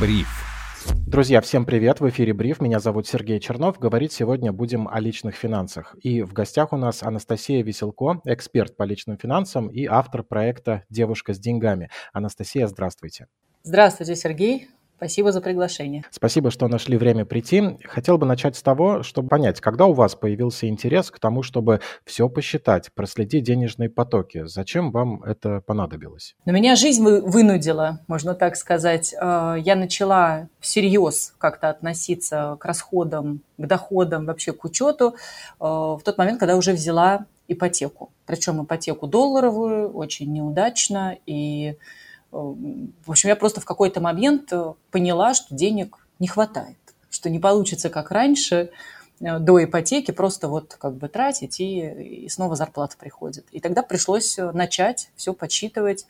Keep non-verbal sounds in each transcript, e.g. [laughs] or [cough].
Бриф. Друзья, всем привет! В эфире Бриф. Меня зовут Сергей Чернов. Говорить сегодня будем о личных финансах. И в гостях у нас Анастасия Веселко, эксперт по личным финансам и автор проекта «Девушка с деньгами». Анастасия, здравствуйте. Здравствуйте, Сергей. Спасибо за приглашение. Спасибо, что нашли время прийти. Хотел бы начать с того, чтобы понять, когда у вас появился интерес к тому, чтобы все посчитать, проследить денежные потоки. Зачем вам это понадобилось? Но меня жизнь вынудила, можно так сказать. Э, я начала всерьез как-то относиться к расходам, к доходам, вообще к учету э, в тот момент, когда уже взяла ипотеку. Причем ипотеку долларовую, очень неудачно, и в общем, я просто в какой-то момент э, поняла, что денег не хватает, что не получится, как раньше, э, до ипотеки просто вот как бы тратить, и, и снова зарплата приходит. И тогда пришлось э, начать все подсчитывать.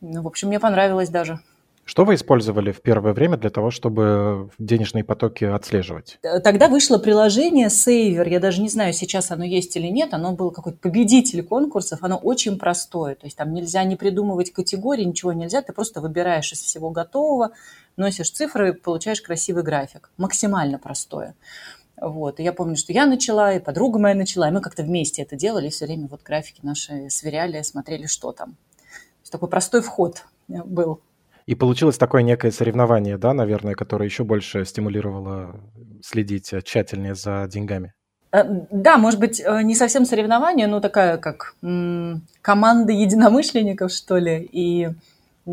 Ну, в общем, мне понравилось даже. Что вы использовали в первое время для того, чтобы денежные потоки отслеживать? Тогда вышло приложение Saver. Я даже не знаю, сейчас оно есть или нет. Оно было какой-то победитель конкурсов. Оно очень простое. То есть там нельзя не придумывать категории, ничего нельзя. Ты просто выбираешь из всего готового, носишь цифры, получаешь красивый график. Максимально простое. Вот. И я помню, что я начала, и подруга моя начала, и мы как-то вместе это делали, все время вот графики наши сверяли, смотрели, что там. Такой простой вход был. И получилось такое некое соревнование, да, наверное, которое еще больше стимулировало следить тщательнее за деньгами. Э, да, может быть, э, не совсем соревнование, но такая как команда единомышленников, что ли. И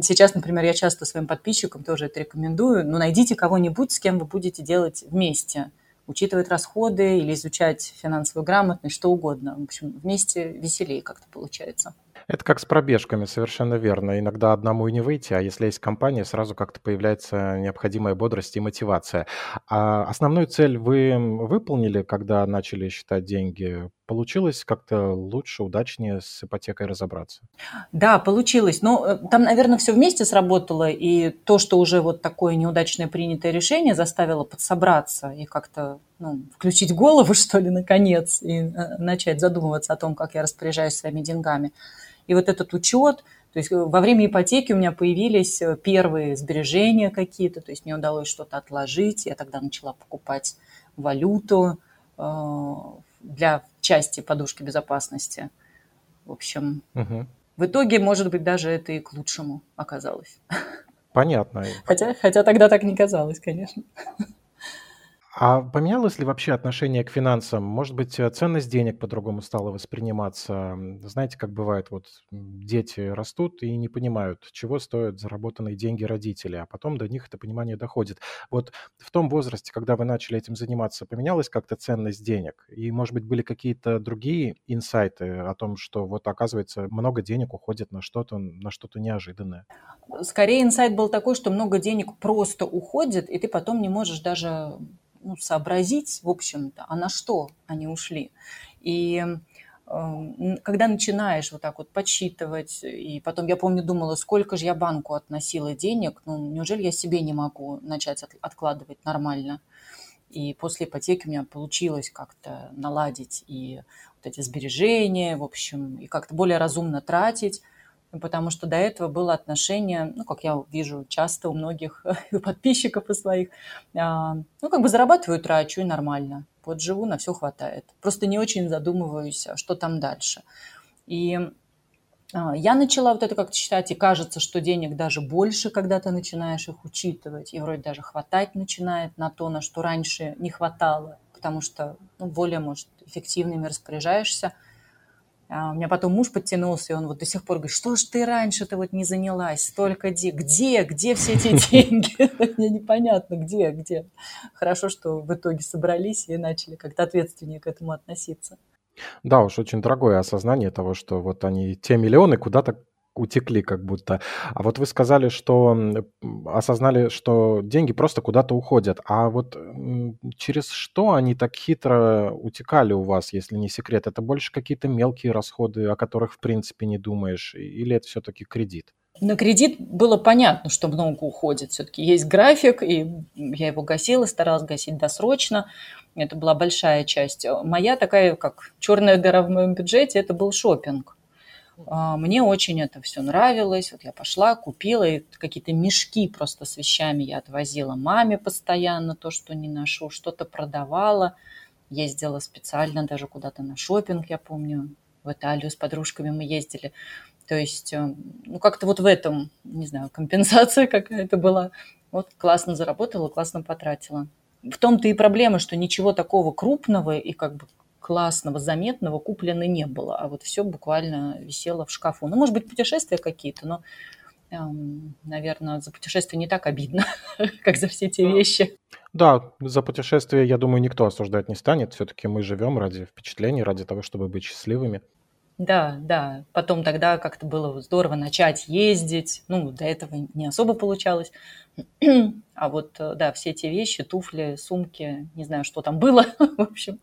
сейчас, например, я часто своим подписчикам тоже это рекомендую. Ну, найдите кого-нибудь, с кем вы будете делать вместе. Учитывать расходы или изучать финансовую грамотность, что угодно. В общем, вместе веселее как-то получается. Это как с пробежками, совершенно верно. Иногда одному и не выйти, а если есть компания, сразу как-то появляется необходимая бодрость и мотивация. А основную цель вы выполнили, когда начали считать деньги? Получилось как-то лучше, удачнее с ипотекой разобраться? Да, получилось. Но э, там, наверное, все вместе сработало, и то, что уже вот такое неудачное принятое решение заставило подсобраться и как-то ну, включить голову, [laughs] что ли, наконец, и э, начать задумываться о том, как я распоряжаюсь своими деньгами – и вот этот учет, то есть э, во время ипотеки у меня появились первые сбережения какие-то, то есть мне удалось что-то отложить. Я тогда начала покупать валюту для части подушки безопасности. В общем, угу. в итоге, может быть, даже это и к лучшему оказалось. Понятно. Хотя, хотя тогда так не казалось, конечно. А поменялось ли вообще отношение к финансам? Может быть, э, ценность денег по-другому стала восприниматься? Знаете, как бывает, вот дети растут и не понимают, чего стоят заработанные деньги родителей, а потом до них это понимание доходит. Вот в том возрасте, когда вы начали этим заниматься, поменялась как-то ценность денег? И, может быть, были какие-то другие инсайты о том, что вот, оказывается, много денег уходит на что-то, на что-то неожиданное? Скорее, инсайт был такой, что много денег просто уходит, и ты потом не можешь даже ну, сообразить, в общем-то, а на что они ушли. И эм, когда начинаешь вот так вот подсчитывать, и потом, я помню, думала, сколько же я банку относила денег, ну, неужели я себе не могу начать откладывать нормально? И после ипотеки у меня получилось как-то наладить и вот эти сбережения, в общем, и как-то более разумно тратить потому что до этого было отношение, ну, как я вижу часто у многих [laughs] подписчиков и своих, а, ну, как бы зарабатываю, трачу, и нормально. Вот живу, на все хватает. Просто не очень задумываюсь, а что там дальше. И а, я начала вот это как-то считать, и кажется, что денег даже больше, когда ты начинаешь их учитывать, и вроде даже хватать начинает на то, на что раньше не хватало, потому что ну, более, может, эффективными распоряжаешься – а у меня потом муж подтянулся, и он вот до сих пор говорит, что ж ты раньше-то вот не занялась, столько де... Где, где все эти [laughs] деньги? [laughs] Мне непонятно, где, где. Хорошо, что в итоге собрались и начали как-то ответственнее к этому относиться. Да уж, очень дорогое осознание того, что вот они, те миллионы куда-то утекли как будто. А вот вы сказали, что осознали, что деньги просто куда-то уходят. А вот через что они так хитро утекали у вас, если не секрет? Это больше какие-то мелкие расходы, о которых в принципе не думаешь? Или это все-таки кредит? На кредит было понятно, что много уходит. Все-таки есть график, и я его гасила, старалась гасить досрочно. Это была большая часть. Моя такая, как черная дыра в моем бюджете, это был шопинг. А, мне очень это все нравилось. Вот я пошла, купила, и какие-то мешки просто с вещами я отвозила маме постоянно, то, что не ношу, что-то продавала. Ездила специально даже куда-то на шопинг, я помню, в Италию с подружками мы ездили. То есть, э, ну, как-то вот в этом, не знаю, компенсация [laughs] какая-то была. Вот классно заработала, классно потратила. В том-то и проблема, что ничего такого крупного и как бы классного, заметного куплено не было, а вот все буквально висело в шкафу. Ну, может быть, путешествия какие-то, но, эм, наверное, за путешествия не так обидно, [laughs] как за все те вещи. Да, за путешествие, я думаю, никто осуждать не станет. Все-таки мы живем ради впечатлений, ради того, чтобы быть счастливыми. Да, да. Потом тогда как-то было здорово начать ездить. Ну, до этого не особо получалось. [clears throat] А вот, э, да, все эти вещи, туфли, сумки, не знаю, что там было, [laughs] в общем,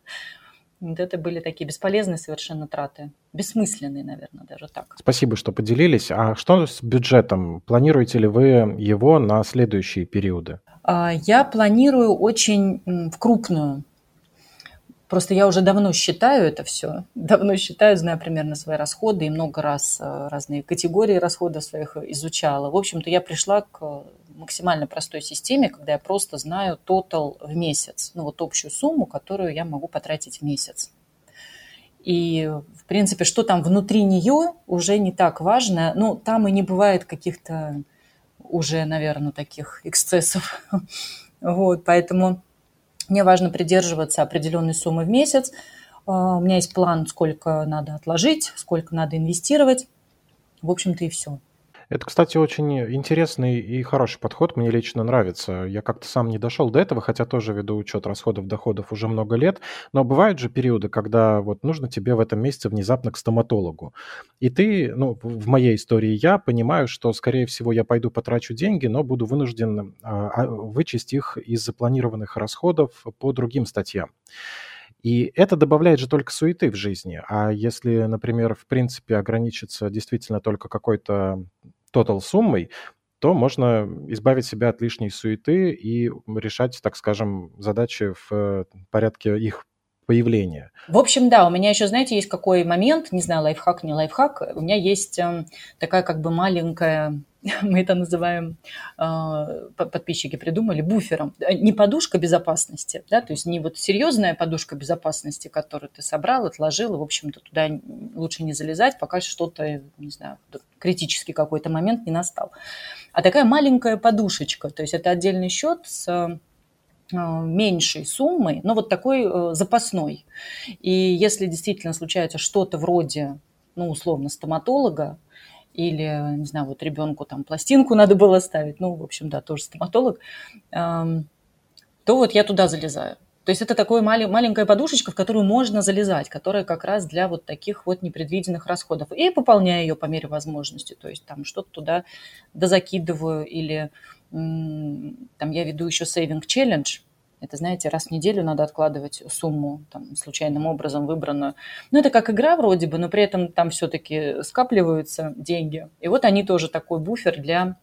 вот это были такие бесполезные совершенно траты. Бессмысленные, наверное, даже так. Спасибо, что поделились. А что с бюджетом? Планируете ли вы его на следующие периоды? А, я планирую очень в крупную Просто я уже давно считаю это все, давно считаю, знаю примерно свои расходы и много раз э, разные категории расходов своих изучала. В общем-то, я пришла к максимально простой системе, когда я просто знаю тотал в месяц, ну вот общую сумму, которую я могу потратить в месяц. И, в принципе, что там внутри нее уже не так важно. Ну, там и не бывает каких-то уже, наверное, таких эксцессов. [laughs] Вот, поэтому мне важно придерживаться определенной суммы в месяц. А, у меня есть план, сколько надо отложить, сколько надо инвестировать. В общем-то и все. Это, кстати, очень интересный и хороший подход, мне лично нравится. Я как-то сам не дошел до этого, хотя тоже веду учет расходов, доходов уже много лет, но бывают же периоды, когда вот нужно тебе в этом месяце внезапно к стоматологу. И ты, ну, в моей истории я понимаю, что, скорее всего, я пойду потрачу деньги, но буду вынужден а, а, вычесть их из запланированных расходов по другим статьям. И это добавляет же только суеты в жизни. А если, например, в принципе ограничиться действительно только какой-то тотал суммой, то можно избавить себя от лишней суеты и решать, так скажем, задачи в порядке их появления. В общем, да, у меня еще, знаете, есть какой момент, не знаю, лайфхак, не лайфхак, у меня есть э, такая как бы маленькая [laughs] мы это называем, а, подписчики придумали, буфером. Не подушка безопасности, да, то есть не вот серьезная подушка безопасности, которую ты собрал, отложил, и, в общем-то, туда лучше не залезать, пока что-то, не знаю, критический какой-то момент не настал. А такая маленькая подушечка, то есть это отдельный счет с а, меньшей суммой, но вот такой э, запасной. И если действительно случается что-то вроде, ну, условно, стоматолога, или, не знаю, вот ребенку там пластинку надо было ставить, ну, в общем, да, тоже стоматолог, то вот я туда залезаю. То есть это такая маленькая подушечка, в которую можно залезать, которая как раз для вот таких вот непредвиденных расходов. И пополняю ее по мере возможности. То есть там что-то туда дозакидываю или там я веду еще сейвинг челлендж, это, знаете, раз в неделю надо откладывать сумму там, случайным образом выбранную. Ну, это как игра вроде бы, но при этом там все-таки скапливаются деньги. И вот они тоже такой буфер для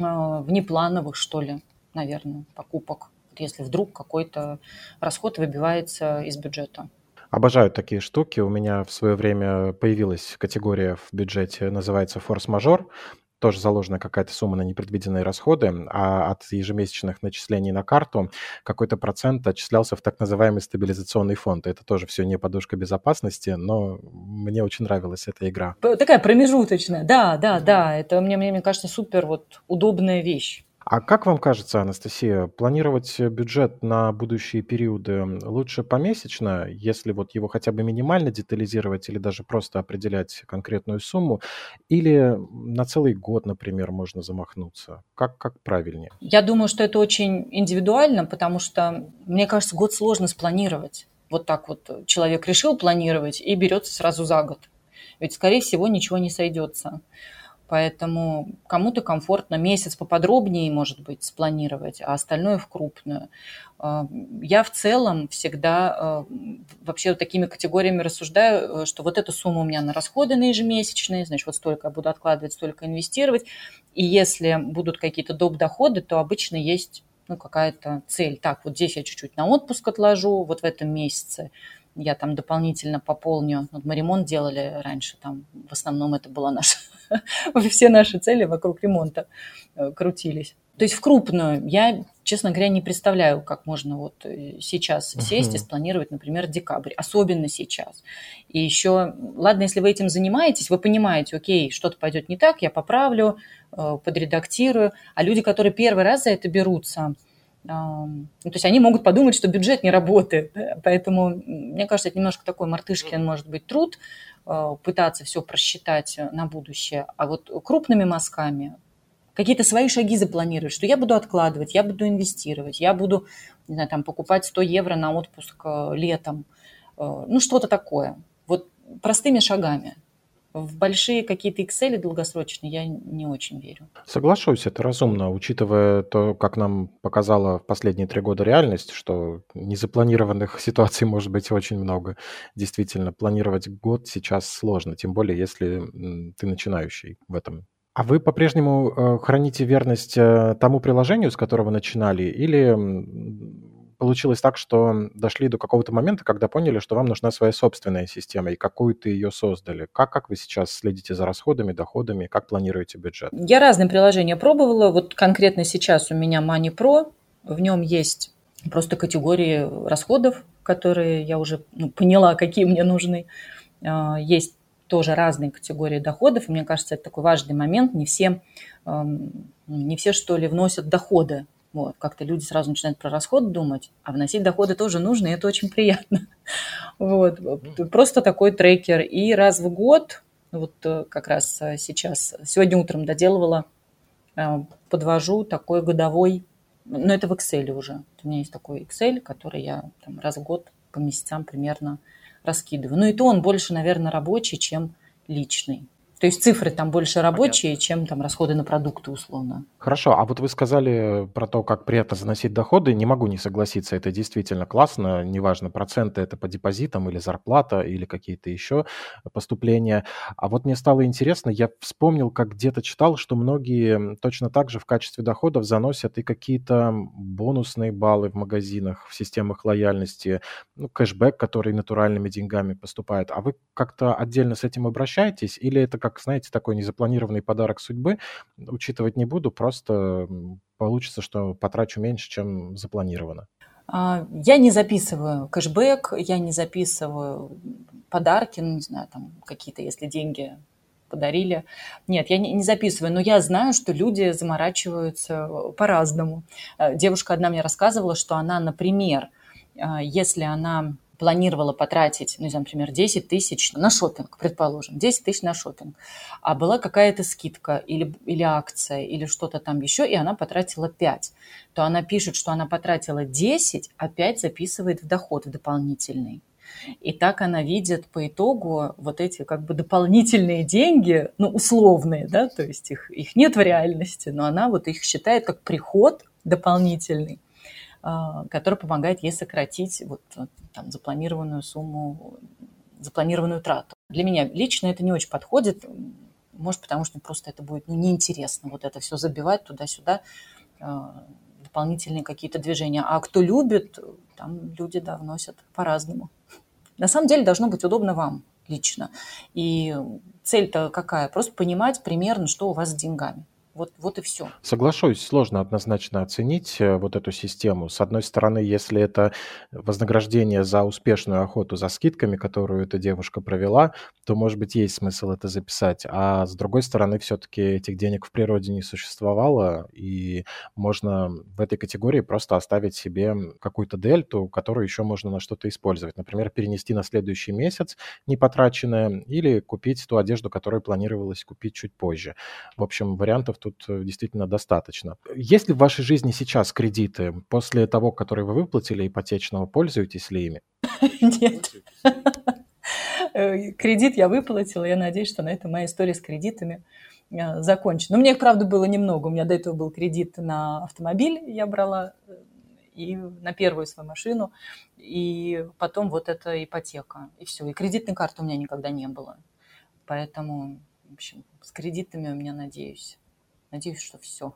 э, внеплановых, что ли, наверное, покупок, если вдруг какой-то расход выбивается из бюджета. Обожаю такие штуки. У меня в свое время появилась категория в бюджете, называется форс-мажор тоже заложена какая-то сумма на непредвиденные расходы, а от ежемесячных начислений на карту какой-то процент отчислялся в так называемый стабилизационный фонд. Это тоже все не подушка безопасности, но мне очень нравилась эта игра. Такая промежуточная, да, да, да. Это мне, мне, мне кажется, супер вот удобная вещь. А как вам кажется, Анастасия, планировать бюджет на будущие периоды лучше помесячно, если вот его хотя бы минимально детализировать или даже просто определять конкретную сумму, или на целый год, например, можно замахнуться? Как, как правильнее? Я думаю, что это очень индивидуально, потому что, мне кажется, год сложно спланировать. Вот так вот человек решил планировать и берется сразу за год. Ведь, скорее всего, ничего не сойдется. Поэтому кому-то комфортно месяц поподробнее, может быть, спланировать, а остальное в крупную. А, я в целом всегда а, вообще вот такими категориями рассуждаю, что вот эта сумма у меня на расходы на ежемесячные, значит, вот столько я буду откладывать, столько инвестировать. И если будут какие-то доп. доходы, то обычно есть ну, какая-то цель. Так, вот здесь я чуть-чуть на отпуск отложу, вот в этом месяце я там дополнительно пополню. Вот мы ремонт делали раньше, там в основном это была наша, [laughs] все наши цели вокруг ремонта э, крутились. То есть в крупную я, честно говоря, не представляю, как можно вот э, сейчас сесть и спланировать, например, декабрь, особенно сейчас. И еще, ладно, если вы этим занимаетесь, вы понимаете, окей, что-то пойдет не так, я поправлю, э, подредактирую. А люди, которые первый раз за это берутся, то есть они могут подумать, что бюджет не работает. Поэтому, мне кажется, это немножко такой мартышкин, может быть, труд, э, пытаться все просчитать на будущее. А вот крупными мазками какие-то свои шаги запланировать, что я буду откладывать, я буду инвестировать, я буду, не знаю, там, покупать 100 евро на отпуск э, летом, э, ну, что-то такое. Вот простыми шагами. В большие какие-то Excel долгосрочные я не очень верю. Соглашусь, это разумно, учитывая то, как нам показала в последние три года реальность, что незапланированных [laughs] ситуаций может быть очень много. Действительно, планировать год сейчас сложно, тем более если ты начинающий в этом а вы по-прежнему э, храните верность э, тому приложению, с которого начинали, или получилось так, что дошли до какого-то момента, когда поняли, что вам нужна своя собственная система, и какую-то ее создали? Как, как вы сейчас следите за расходами, доходами, как планируете бюджет? Я разные приложения пробовала. Вот конкретно сейчас у меня Money Pro. В нем есть просто категории расходов, которые я уже ну, поняла, какие мне нужны. А, есть тоже разные категории доходов. Мне кажется, это такой важный момент. Не все, не все что ли, вносят доходы. Вот, как-то люди сразу начинают про расход думать, а вносить доходы тоже нужно, и это очень приятно. [laughs] Вот, просто такой трекер. И раз в год, вот э, как раз э, сейчас, сегодня утром доделывала, э, подвожу такой годовой, но это в Excel уже. У меня есть такой Excel, который я там, раз в год по месяцам примерно раскидываю. Ну и то он больше, наверное, рабочий, чем личный. То есть цифры там больше рабочие, Понятно. чем там расходы на продукты условно. Хорошо, а вот вы сказали про то, как приятно заносить доходы. Не могу не согласиться, это действительно классно. Неважно, проценты это по депозитам или зарплата, или какие-то еще поступления. А вот мне стало интересно, я вспомнил, как где-то читал, что многие точно так же в качестве доходов заносят и какие-то бонусные баллы в магазинах, в системах лояльности, ну, кэшбэк, который натуральными деньгами поступает. А вы как-то отдельно с этим обращаетесь или это как как, знаете, такой незапланированный подарок судьбы. Учитывать не буду, просто получится, что потрачу меньше, чем запланировано. А, я не записываю кэшбэк, я не записываю подарки, ну, не знаю, там какие-то, если деньги подарили. Нет, я не, не записываю, но я знаю, что люди заморачиваются по-разному. Э, девушка одна мне рассказывала, что она, например, э, если она планировала потратить, ну, например, 10 тысяч на шопинг, предположим, 10 тысяч на шопинг, а была какая-то скидка или, или акция, или что-то там еще, и она потратила 5, то она пишет, что она потратила 10, а 5 записывает в доход в дополнительный. И так она видит по итогу вот эти как бы дополнительные деньги, ну, условные, да, то есть их, их нет в реальности, но она вот их считает как приход дополнительный. А, который помогает ей сократить вот, там, запланированную сумму, запланированную трату. Для меня лично это не очень подходит, может, потому что просто это будет ну, неинтересно, вот это все забивать туда-сюда, а, дополнительные какие-то движения. А кто любит, там люди, да, вносят по-разному. На самом деле должно быть удобно вам лично. И цель-то какая? Просто понимать примерно, что у вас с деньгами. Вот, вот и все. Соглашусь, сложно однозначно оценить э, вот эту систему. С одной стороны, если это вознаграждение за успешную охоту за скидками, которую эта девушка провела, то, может быть, есть смысл это записать. А с другой стороны, все-таки этих денег в природе не существовало, и можно в этой категории просто оставить себе какую-то дельту, которую еще можно на что-то использовать. Например, перенести на следующий месяц непотраченное или купить ту одежду, которую планировалось купить чуть позже. В общем, вариантов тут тут э, действительно достаточно. Есть ли в вашей жизни сейчас кредиты после того, которые вы выплатили ипотечного, пользуетесь ли ими? [laughs] Нет. [laughs] Э, кредит я выплатила, я надеюсь, что на этом моя история с кредитами э, закончена. Но мне их, правда, было немного. У меня до этого был кредит на автомобиль, я брала и на первую свою машину, и потом вот эта ипотека, и все. И кредитной карты у меня никогда не было. Поэтому, в общем, с кредитами у меня, надеюсь, Надеюсь, что все.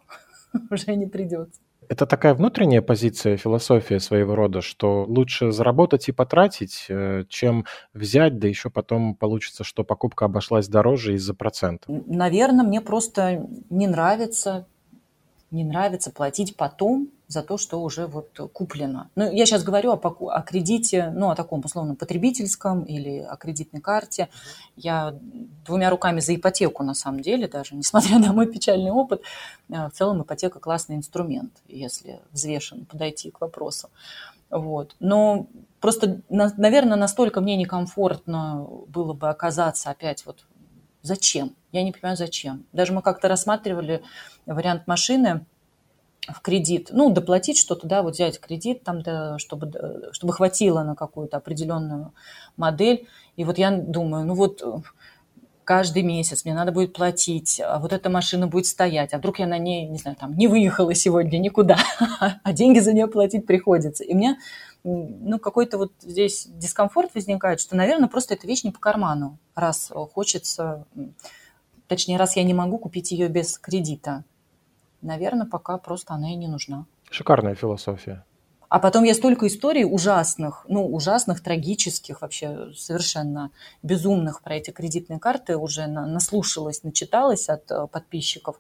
[laughs] Уже не придется. Это такая внутренняя позиция, философия своего рода, что лучше заработать и потратить, э, чем взять, да еще потом получится, что покупка обошлась дороже из-за процента. Наверное, мне просто не нравится, не нравится платить потом за то, что уже вот куплено. Ну, я сейчас говорю о, о кредите, ну, о таком, условно, потребительском или о кредитной карте. Я двумя руками за ипотеку, на самом деле, даже, [laughs] несмотря на мой печальный опыт, э, в целом ипотека классный инструмент, если взвешенно подойти к вопросу. Вот. Но просто, наверное, настолько мне некомфортно было бы оказаться опять вот зачем? Я не понимаю, зачем. Даже мы как-то рассматривали вариант машины, в кредит, ну, доплатить что-то, да, вот взять кредит там, да, чтобы, чтобы хватило на какую-то определенную модель. И вот я думаю, ну вот каждый месяц мне надо будет платить, а вот эта машина будет стоять, а вдруг я на ней, не знаю, там, не выехала сегодня никуда, [laughs] а деньги за нее платить приходится. И мне, ну, какой-то вот здесь дискомфорт возникает, что, наверное, просто эта вещь не по карману, раз хочется, точнее, раз я не могу купить ее без кредита наверное, пока просто она и не нужна. Шикарная философия. А потом я столько историй ужасных, ну, ужасных, трагических, вообще совершенно безумных про эти кредитные карты уже наслушалась, начиталась от э, подписчиков.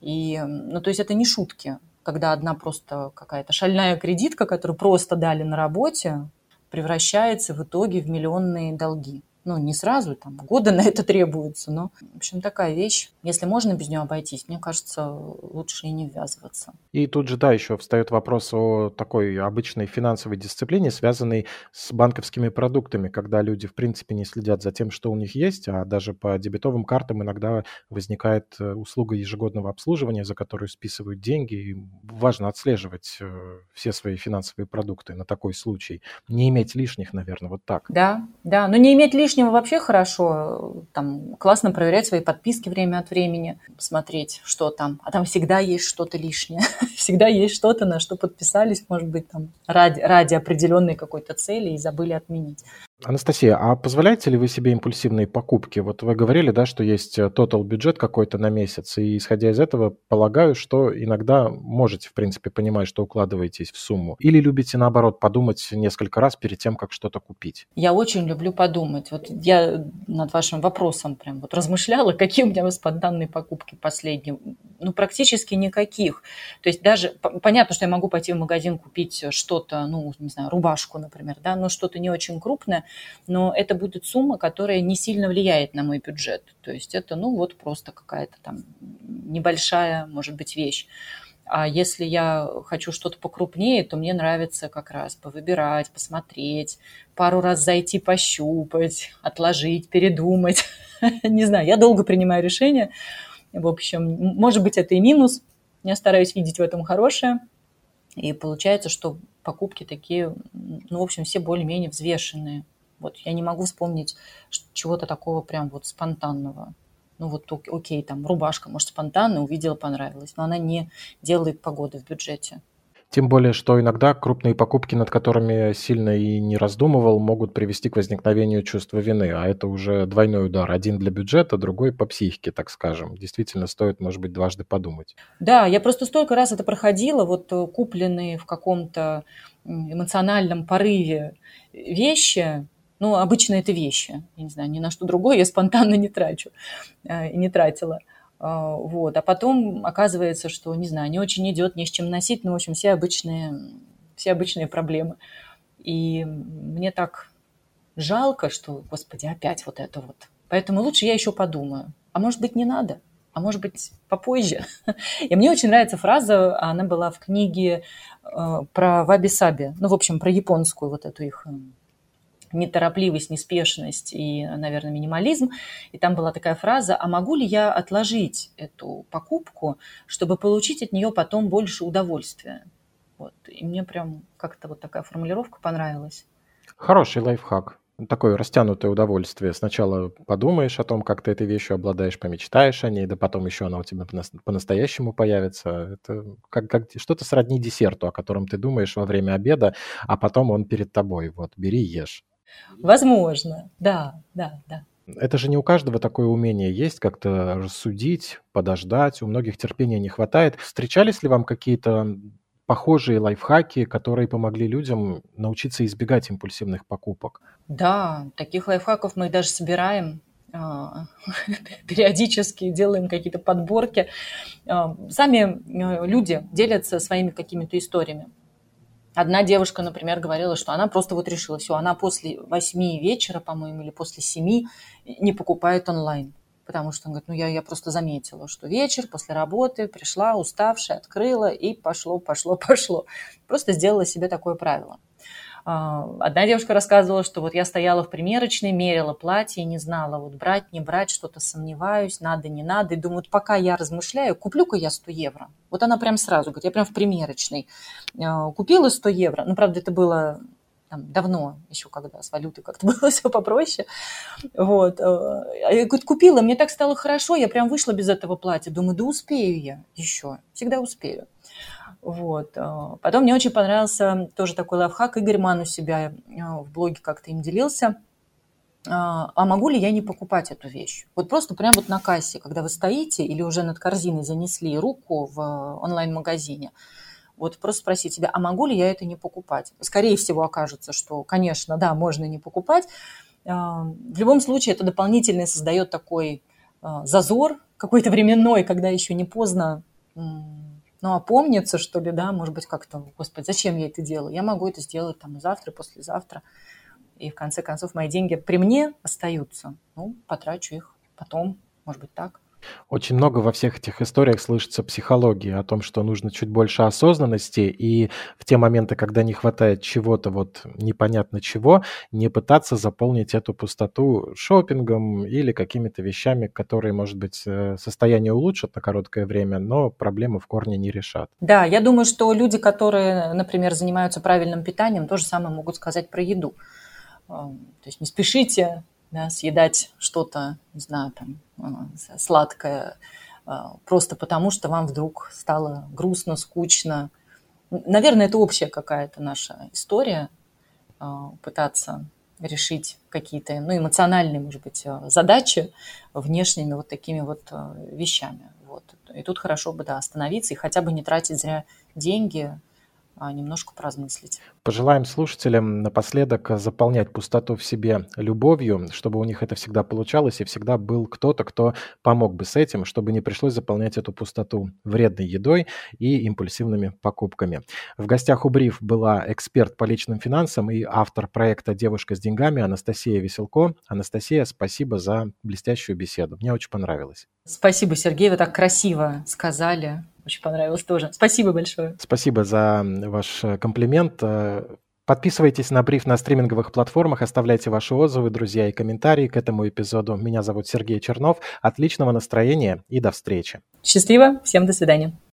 И, ну, то есть это не шутки, когда одна просто какая-то шальная кредитка, которую просто дали на работе, превращается в итоге в миллионные долги ну, не сразу, там, года [laughs] на это требуется, но, в общем, такая вещь. Если можно без нее обойтись, мне кажется, лучше и не ввязываться. И тут же, да, еще встает вопрос о такой обычной финансовой дисциплине, связанной с банковскими продуктами, когда люди, в принципе, не следят за тем, что у них есть, а даже по дебетовым картам иногда возникает э, услуга ежегодного обслуживания, за которую списывают деньги, и важно отслеживать э, все свои финансовые продукты на такой случай. Не иметь лишних, наверное, вот так. Да, да, но не иметь лишних лишнего вообще хорошо. Там классно проверять свои подписки время от времени, смотреть, что там. А там всегда есть что-то лишнее. [laughs] всегда есть что-то, на что подписались, может быть, там ради, ради определенной какой-то цели и забыли отменить. Анастасия, а позволяете ли вы себе импульсивные покупки? Вот вы говорили, да, что есть total э, бюджет какой-то на месяц, и исходя из этого, полагаю, что иногда можете, в принципе, понимать, что укладываетесь в сумму. Или любите, наоборот, подумать несколько раз перед тем, как что-то купить? Я очень люблю подумать. Вот я над вашим вопросом прям вот размышляла, [laughs] какие у меня спонтанные покупки последние. Ну, практически никаких. То есть даже, понятно, что я могу пойти в магазин купить что-то, ну, не знаю, рубашку, например, да, но что-то не очень крупное, но это будет сумма, которая не сильно влияет на мой бюджет. То есть это, ну, вот просто какая-то там небольшая, может быть, вещь. А если я хочу что-то покрупнее, то мне нравится как раз повыбирать, посмотреть, пару раз зайти пощупать, отложить, передумать. [laughs] Не знаю, я долго принимаю решения. В общем, может быть, это и минус. Я стараюсь видеть в этом хорошее. И получается, что покупки такие, ну, в общем, все более-менее взвешенные. Вот я не могу вспомнить чего-то такого прям вот спонтанного. Ну вот окей, там рубашка, может, спонтанно увидела, понравилась, но она не делает погоды в бюджете. Тем более, что иногда крупные покупки, над которыми сильно и не раздумывал, могут привести к возникновению чувства вины, а это уже двойной удар. Один для бюджета, другой по психике, так скажем. Действительно, стоит, может быть, дважды подумать. Да, я просто столько раз это проходила, вот э, купленные в каком-то эмоциональном порыве вещи, ну, обычно это вещи. Я не знаю, ни на что другое я спонтанно не трачу э, и не тратила. А, вот. А потом оказывается, что, не знаю, не очень идет, не с чем носить, ну, в общем, все обычные, все обычные проблемы. И мне так жалко, что, господи, опять вот это вот. Поэтому лучше я еще подумаю. А может быть, не надо? А может быть, попозже? [laughs] И мне очень нравится фраза, она была в книге э, про ваби-саби, ну, в общем, про японскую вот эту их неторопливость, неспешность и, наверное, минимализм. И там была такая фраза, а могу ли я отложить эту покупку, чтобы получить от нее потом больше удовольствия? Вот. И мне прям как-то вот такая формулировка понравилась. Хороший лайфхак. Такое растянутое удовольствие. Сначала подумаешь о том, как ты этой вещью обладаешь, помечтаешь о ней, да потом еще она у тебя по-настоящему появится. Это как, как что-то сродни десерту, о котором ты думаешь во время обеда, а потом он перед тобой. Вот, бери, ешь. Возможно, да, да, да. Это же не у каждого такое умение есть, как-то рассудить, подождать. У многих терпения не хватает. Встречались ли вам какие-то похожие лайфхаки, которые помогли людям научиться избегать импульсивных покупок? Да, таких лайфхаков мы даже собираем а, [laughs] периодически делаем какие-то подборки. А, сами э, люди делятся своими какими-то историями. Одна девушка, например, говорила, что она просто вот решила, все, она после восьми вечера, по-моему, или после семи не покупает онлайн. Потому что, он говорит, ну я, я просто заметила, что вечер после работы пришла уставшая, открыла и пошло, пошло, [laughs] пошло. Просто сделала себе такое правило. А, одна девушка рассказывала, что вот я стояла в примерочной, мерила платье и не знала, вот брать, не брать, что-то сомневаюсь, надо, не надо. И думаю, вот пока я размышляю, куплю-ка я 100 евро. Вот она прям сразу говорит, я прям в примерочной а, купила 100 евро. Ну, правда, это было там, давно, еще когда с валютой как-то [laughs] было все попроще. Вот. А, я говорит, купила, мне так стало хорошо, я прям вышла без этого платья. Думаю, да успею я еще, всегда успею. Вот. А, потом мне очень понравился тоже такой лайфхак. Игорь Ман у себя а, в блоге как-то им делился. А, а могу ли я не покупать эту вещь? Вот просто прямо вот на кассе, когда вы стоите или уже над корзиной занесли руку в онлайн-магазине, вот просто спросить себя, а могу ли я это не покупать? Скорее всего окажется, что, конечно, да, можно не покупать. В любом случае это дополнительно создает такой зазор какой-то временной, когда еще не поздно ну, опомниться, что ли, да, может быть, как-то, господи, зачем я это делаю? Я могу это сделать там завтра, послезавтра. И в конце концов мои деньги при мне остаются. Ну, потрачу их потом, может быть, так. Очень много во всех этих историях слышится психологии о том, что нужно чуть больше осознанности, и в те моменты, когда не хватает чего-то, вот непонятно чего, не пытаться заполнить эту пустоту шопингом или какими-то вещами, которые, может быть, э, состояние улучшат на короткое время, но проблему в корне не решат. Да, я думаю, что люди, которые, например, занимаются правильным питанием, то же самое могут сказать про еду. То есть не спешите да, съедать что-то, не знаю, там, а, сладкое, а, просто потому что вам вдруг стало грустно, скучно. Наверное, это общая какая-то наша история, а, пытаться решить какие-то ну, эмоциональные, может быть, задачи внешними вот такими вот вещами. Вот. И тут хорошо бы да, остановиться и хотя бы не тратить зря деньги, немножко поразмыслить. Пожелаем слушателям напоследок заполнять пустоту в себе любовью, чтобы у них это всегда получалось и всегда был кто-то, кто помог бы с этим, чтобы не пришлось заполнять эту пустоту вредной едой и импульсивными покупками. В гостях у Бриф была эксперт по личным финансам и автор проекта «Девушка с деньгами» Анастасия Веселко. Анастасия, спасибо за блестящую беседу. Мне очень понравилось. Спасибо, Сергей, вы так красиво сказали. Очень понравилось тоже. Спасибо большое. Спасибо за ваш э, комплимент. Э, подписывайтесь на бриф на стриминговых платформах, оставляйте ваши отзывы, друзья, и комментарии к этому эпизоду. Меня зовут Сергей Чернов. Отличного настроения и до встречи. Счастливо. Всем до свидания.